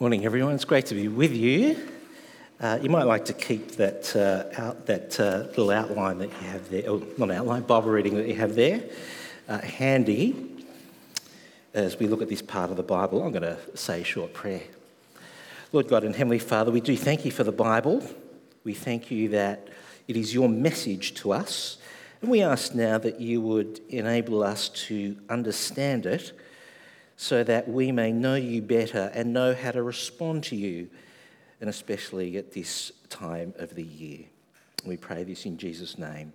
Morning, everyone. It's great to be with you. Uh, you might like to keep that, uh, out, that uh, little outline that you have there, or not outline, Bible reading that you have there, uh, handy as we look at this part of the Bible. I'm going to say a short prayer. Lord God and Heavenly Father, we do thank you for the Bible. We thank you that it is your message to us. And we ask now that you would enable us to understand it so that we may know you better and know how to respond to you, and especially at this time of the year. We pray this in Jesus' name.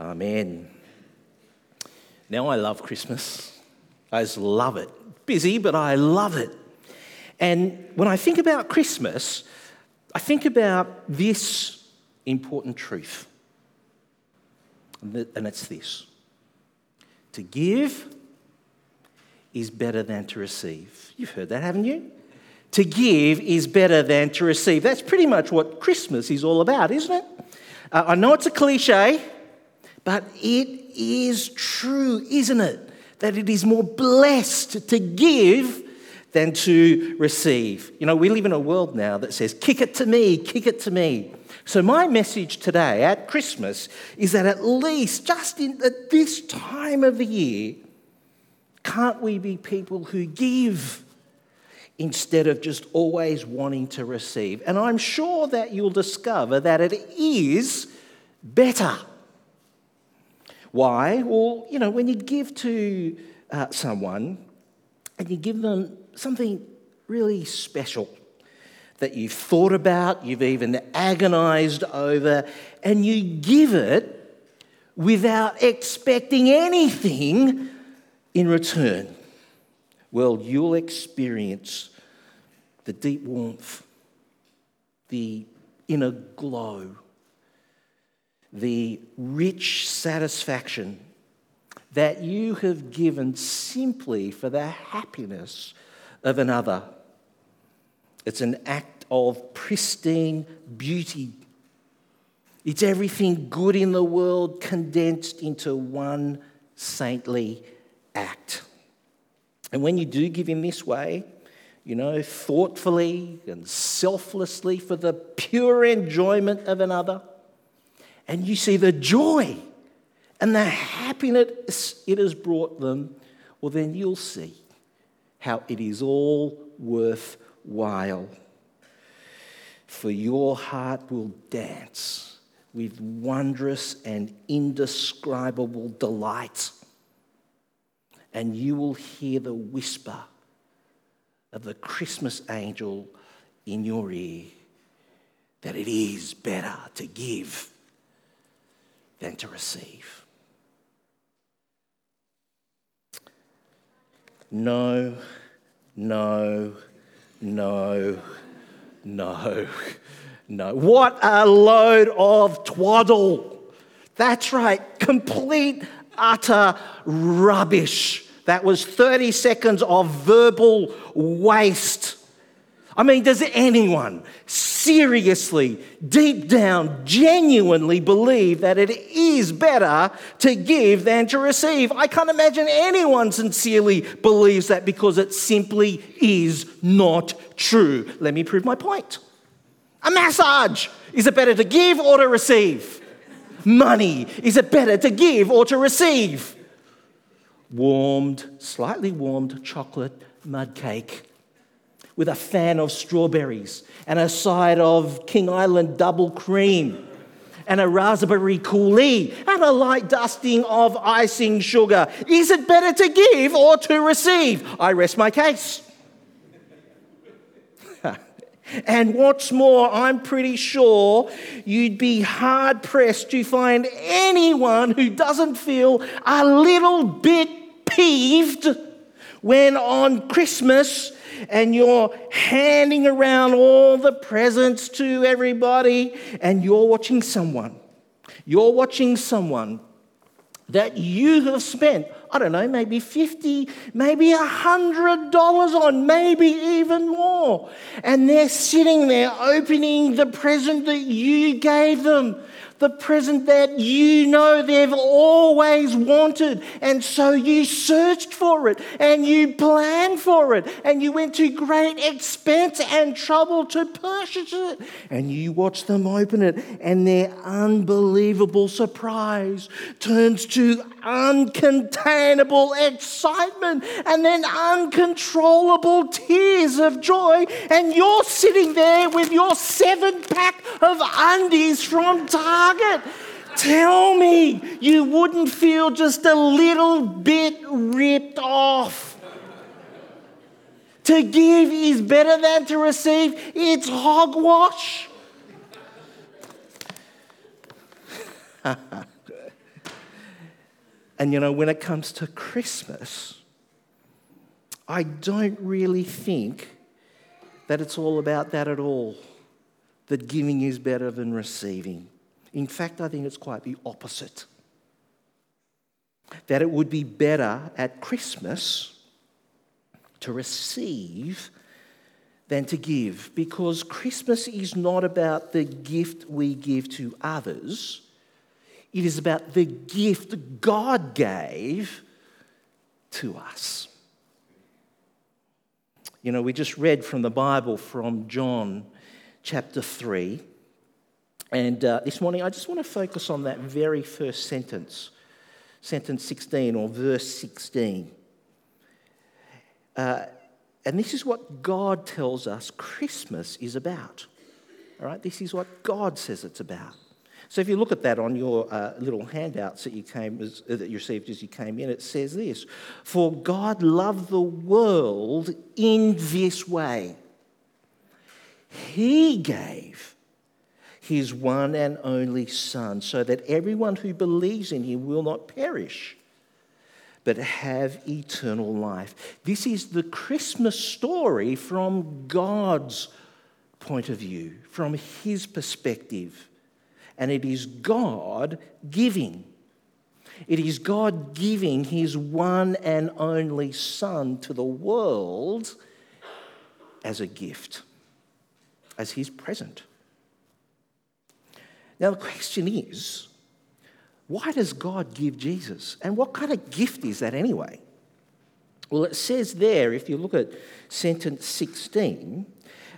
Amen. Now, I love Christmas. I just love it. Busy, but I love it. And when I think about Christmas, I think about this important truth. And it's this to give is better than to receive. You've heard that, haven't you? To give is better than to receive. That's pretty much what Christmas is all about, isn't it? Uh, I know it's a cliche, but it is true, isn't it? That it is more blessed to give than to receive. You know, we live in a world now that says, kick it to me, kick it to me. So, my message today at Christmas is that at least just in, at this time of the year, can't we be people who give instead of just always wanting to receive? And I'm sure that you'll discover that it is better. Why? Well, you know, when you give to uh, someone and you give them something really special that you've thought about, you've even agonized over, and you give it without expecting anything in return, well, you'll experience the deep warmth, the inner glow, the rich satisfaction that you have given simply for the happiness of another. It's an act of pristine beauty. It's everything good in the world condensed into one saintly act. And when you do give in this way, you know, thoughtfully and selflessly for the pure enjoyment of another, and you see the joy and the happiness it has brought them, well, then you'll see how it is all worthwhile. For your heart will dance with wondrous and indescribable delight and you will hear the whisper of the Christmas angel in your ear that it is better to give than to receive. No, no, no, no, no. What a load of twaddle. That's right, complete utter rubbish. That was 30 seconds of verbal waste. I mean, does anyone seriously, deep down, genuinely believe that it is better to give than to receive? I can't imagine anyone sincerely believes that because it simply is not true. Let me prove my point. A massage. Is it better to give or to receive? Money? Is it better to give or to receive? Warmed, slightly warmed chocolate mud cake with a fan of strawberries and a side of King Island double cream and a raspberry coulis and a light dusting of icing sugar. Is it better to give or to receive? I rest my case. And what's more, I'm pretty sure you'd be hard pressed to find anyone who doesn't feel a little bit peeved when on Christmas and you're handing around all the presents to everybody and you're watching someone. You're watching someone that you have spent I don't know, maybe 50, maybe $100 on, maybe even more. And they're sitting there opening the present that you gave them. The present that you know they've always wanted. And so you searched for it and you planned for it and you went to great expense and trouble to purchase it. And you watch them open it and their unbelievable surprise turns to uncontainable excitement and then uncontrollable tears of joy. And you're sitting there with your seven pack of undies from Target. Tell me you wouldn't feel just a little bit ripped off. To give is better than to receive. It's hogwash. and you know, when it comes to Christmas, I don't really think that it's all about that at all, that giving is better than receiving. In fact, I think it's quite the opposite. That it would be better at Christmas to receive than to give, because Christmas is not about the gift we give to others, it is about the gift God gave to us. You know, we just read from the Bible from John chapter 3. And uh, this morning, I just want to focus on that very first sentence, sentence 16 or verse 16. Uh, and this is what God tells us Christmas is about. All right, this is what God says it's about. So if you look at that on your uh, little handouts that you came as, uh, that you received as you came in, it says this: "For God loved the world in this way. He gave His one and only Son, so that everyone who believes in Him will not perish." But have eternal life. This is the Christmas story from God's point of view, from His perspective and it is God giving. It is God giving his one and only Son to the world as a gift, as his present. Now, the question is why does God give Jesus? And what kind of gift is that anyway? Well, it says there, if you look at sentence 16,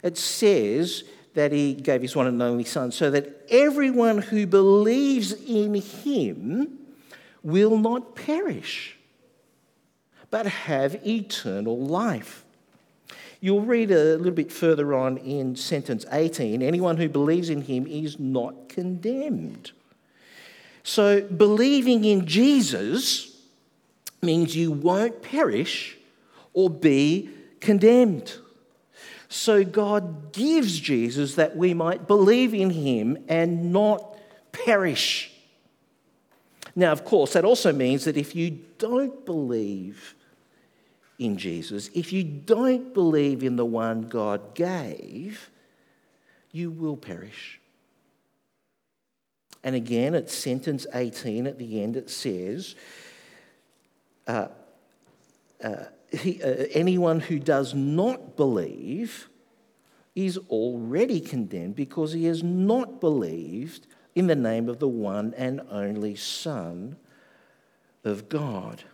it says that he gave his one and only Son, so that everyone who believes in him will not perish, but have eternal life. You'll read a little bit further on in sentence 18 anyone who believes in him is not condemned. So, believing in Jesus means you won't perish or be condemned. So God gives Jesus that we might believe in him and not perish. Now, of course, that also means that if you don't believe in Jesus, if you don't believe in the one God gave, you will perish. And again, at sentence 18 at the end, it says, uh, uh, he, uh, anyone who does not believe is already condemned because he has not believed in the name of the one and only Son of God.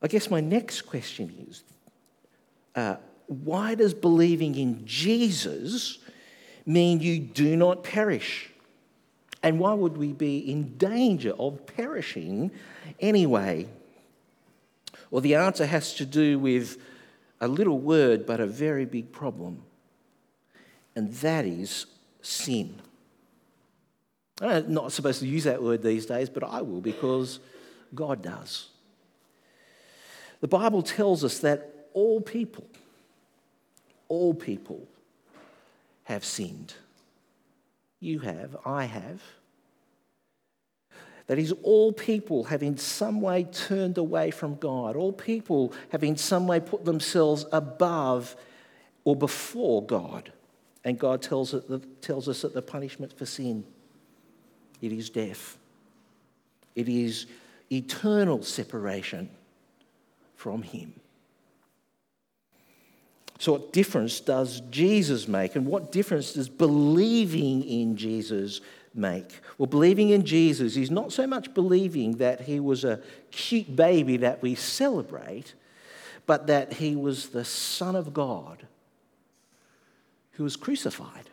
I guess my next question is uh, why does believing in Jesus mean you do not perish? And why would we be in danger of perishing anyway? Well, the answer has to do with a little word, but a very big problem, and that is sin. I'm not supposed to use that word these days, but I will because God does. The Bible tells us that all people, all people have sinned. You have, I have. That is, all people have in some way turned away from God. All people have in some way put themselves above or before God. And God tells, it, tells us that the punishment for sin, it is death. It is eternal separation from Him. So, what difference does Jesus make? And what difference does believing in Jesus make? Well, believing in Jesus is not so much believing that he was a cute baby that we celebrate, but that he was the Son of God who was crucified.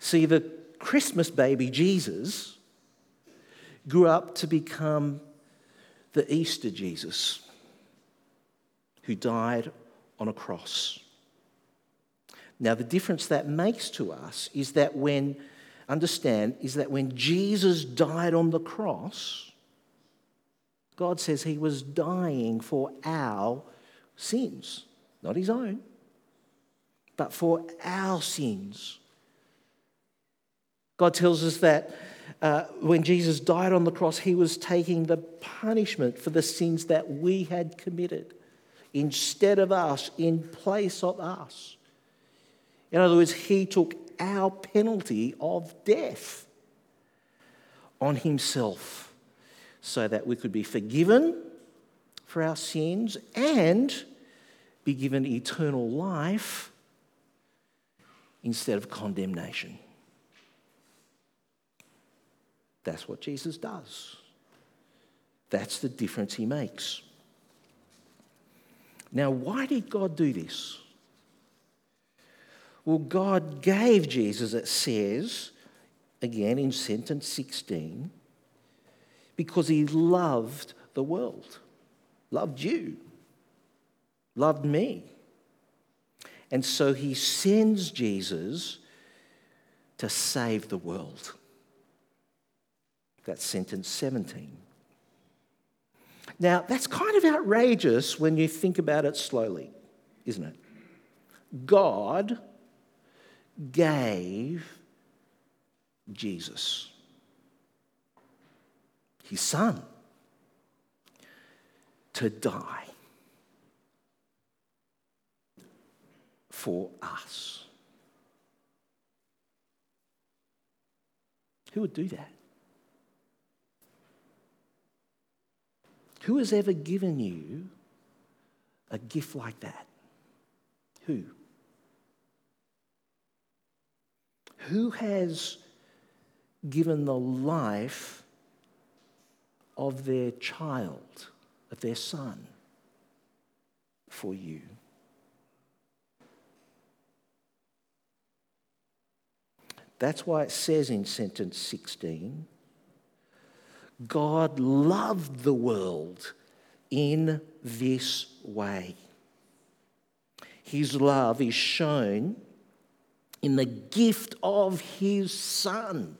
See, the Christmas baby Jesus grew up to become the Easter Jesus who died on a cross. Now, the difference that makes to us is that when, understand, is that when Jesus died on the cross, God says he was dying for our sins, not his own, but for our sins. God tells us that uh, when Jesus died on the cross, he was taking the punishment for the sins that we had committed instead of us, in place of us. In other words, he took our penalty of death on himself so that we could be forgiven for our sins and be given eternal life instead of condemnation. That's what Jesus does. That's the difference he makes. Now, why did God do this? Well, God gave Jesus, it says, again in sentence 16, because he loved the world, loved you, loved me. And so he sends Jesus to save the world. That's sentence 17. Now, that's kind of outrageous when you think about it slowly, isn't it? God gave Jesus, his son, to die for us. Who would do that? Who has ever given you a gift like that? Who? Who has given the life of their child, of their son, for you? That's why it says in sentence 16 God loved the world in this way. His love is shown in the gift of His Son.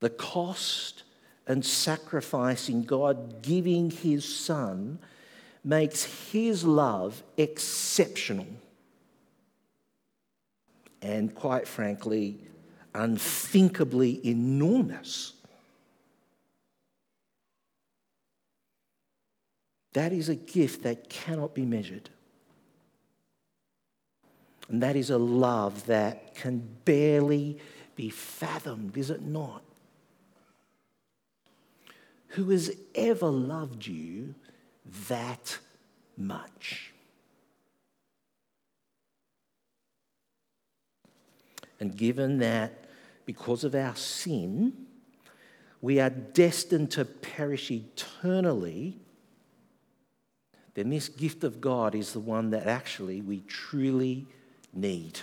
The cost and sacrifice in God giving His Son makes His love exceptional and, quite frankly, unthinkably enormous. That is a gift that cannot be measured. And that is a love that can barely be fathomed, is it not? Who has ever loved you that much? And given that because of our sin, we are destined to perish eternally, then this gift of God is the one that actually we truly need.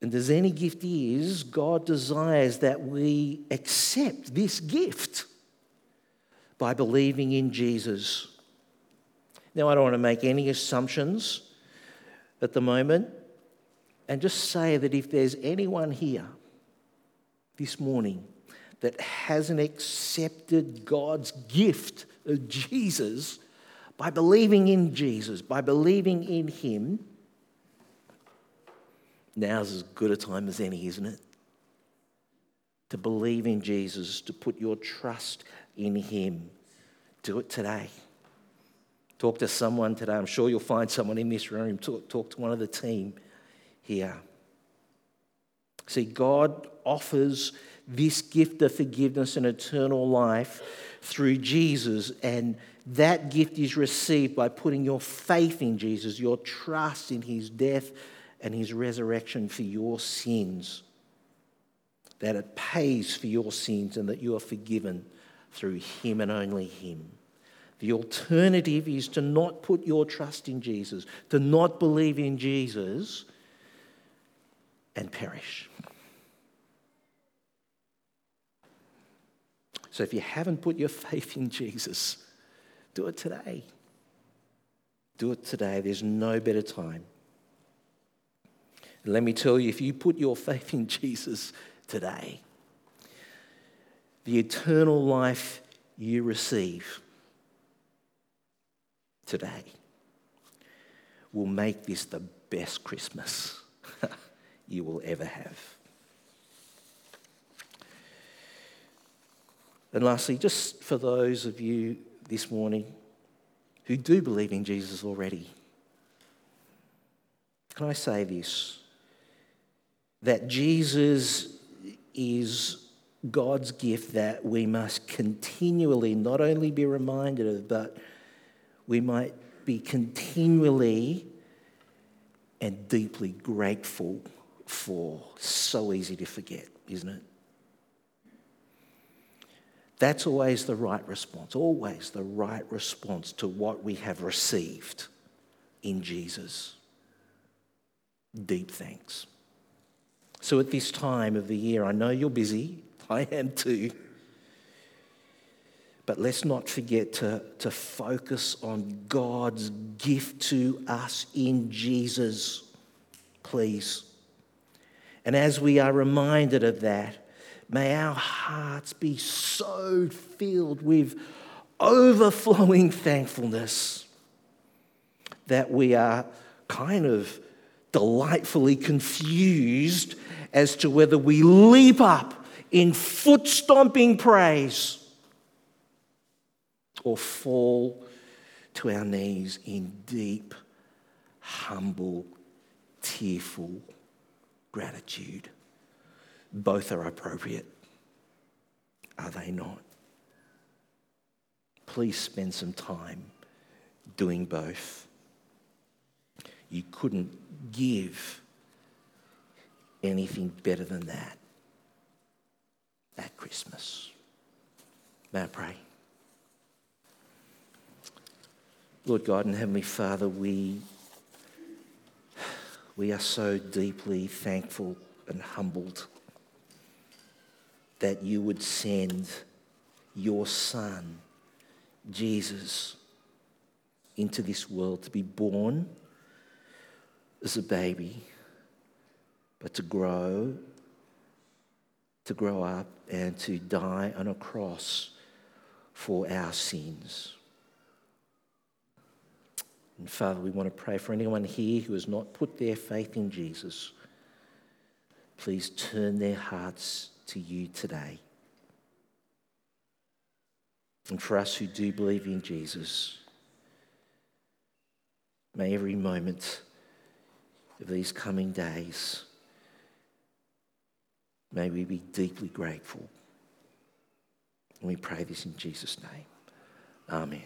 And as any gift is, God desires that we accept this gift by believing in Jesus. Now, I don't want to make any assumptions at the moment and just say that if there's anyone here this morning that hasn't accepted God's gift of Jesus by believing in Jesus, by believing in Him, now's as good a time as any, isn't it? To believe in Jesus, to put your trust in Him. Do it today. Talk to someone today. I'm sure you'll find someone in this room. Talk, talk to one of the team here. See, God offers this gift of forgiveness and eternal life through Jesus, and that gift is received by putting your faith in Jesus, your trust in his death and his resurrection for your sins. That it pays for your sins and that you are forgiven through him and only him. The alternative is to not put your trust in Jesus, to not believe in Jesus and perish. So if you haven't put your faith in Jesus, do it today. Do it today. There's no better time. And let me tell you, if you put your faith in Jesus today, the eternal life you receive today will make this the best Christmas you will ever have. And lastly, just for those of you this morning who do believe in Jesus already, can I say this? That Jesus is God's gift that we must continually not only be reminded of, but we might be continually and deeply grateful for. So easy to forget, isn't it? That's always the right response, always the right response to what we have received in Jesus. Deep thanks. So, at this time of the year, I know you're busy, I am too. But let's not forget to, to focus on God's gift to us in Jesus, please. And as we are reminded of that, May our hearts be so filled with overflowing thankfulness that we are kind of delightfully confused as to whether we leap up in foot stomping praise or fall to our knees in deep, humble, tearful gratitude. Both are appropriate. Are they not? Please spend some time doing both. You couldn't give anything better than that at Christmas. May I pray? Lord God and Heavenly Father, we, we are so deeply thankful and humbled that you would send your son, Jesus, into this world to be born as a baby, but to grow, to grow up, and to die on a cross for our sins. And Father, we want to pray for anyone here who has not put their faith in Jesus. Please turn their hearts to you today. And for us who do believe in Jesus, may every moment of these coming days, may we be deeply grateful. And we pray this in Jesus' name. Amen.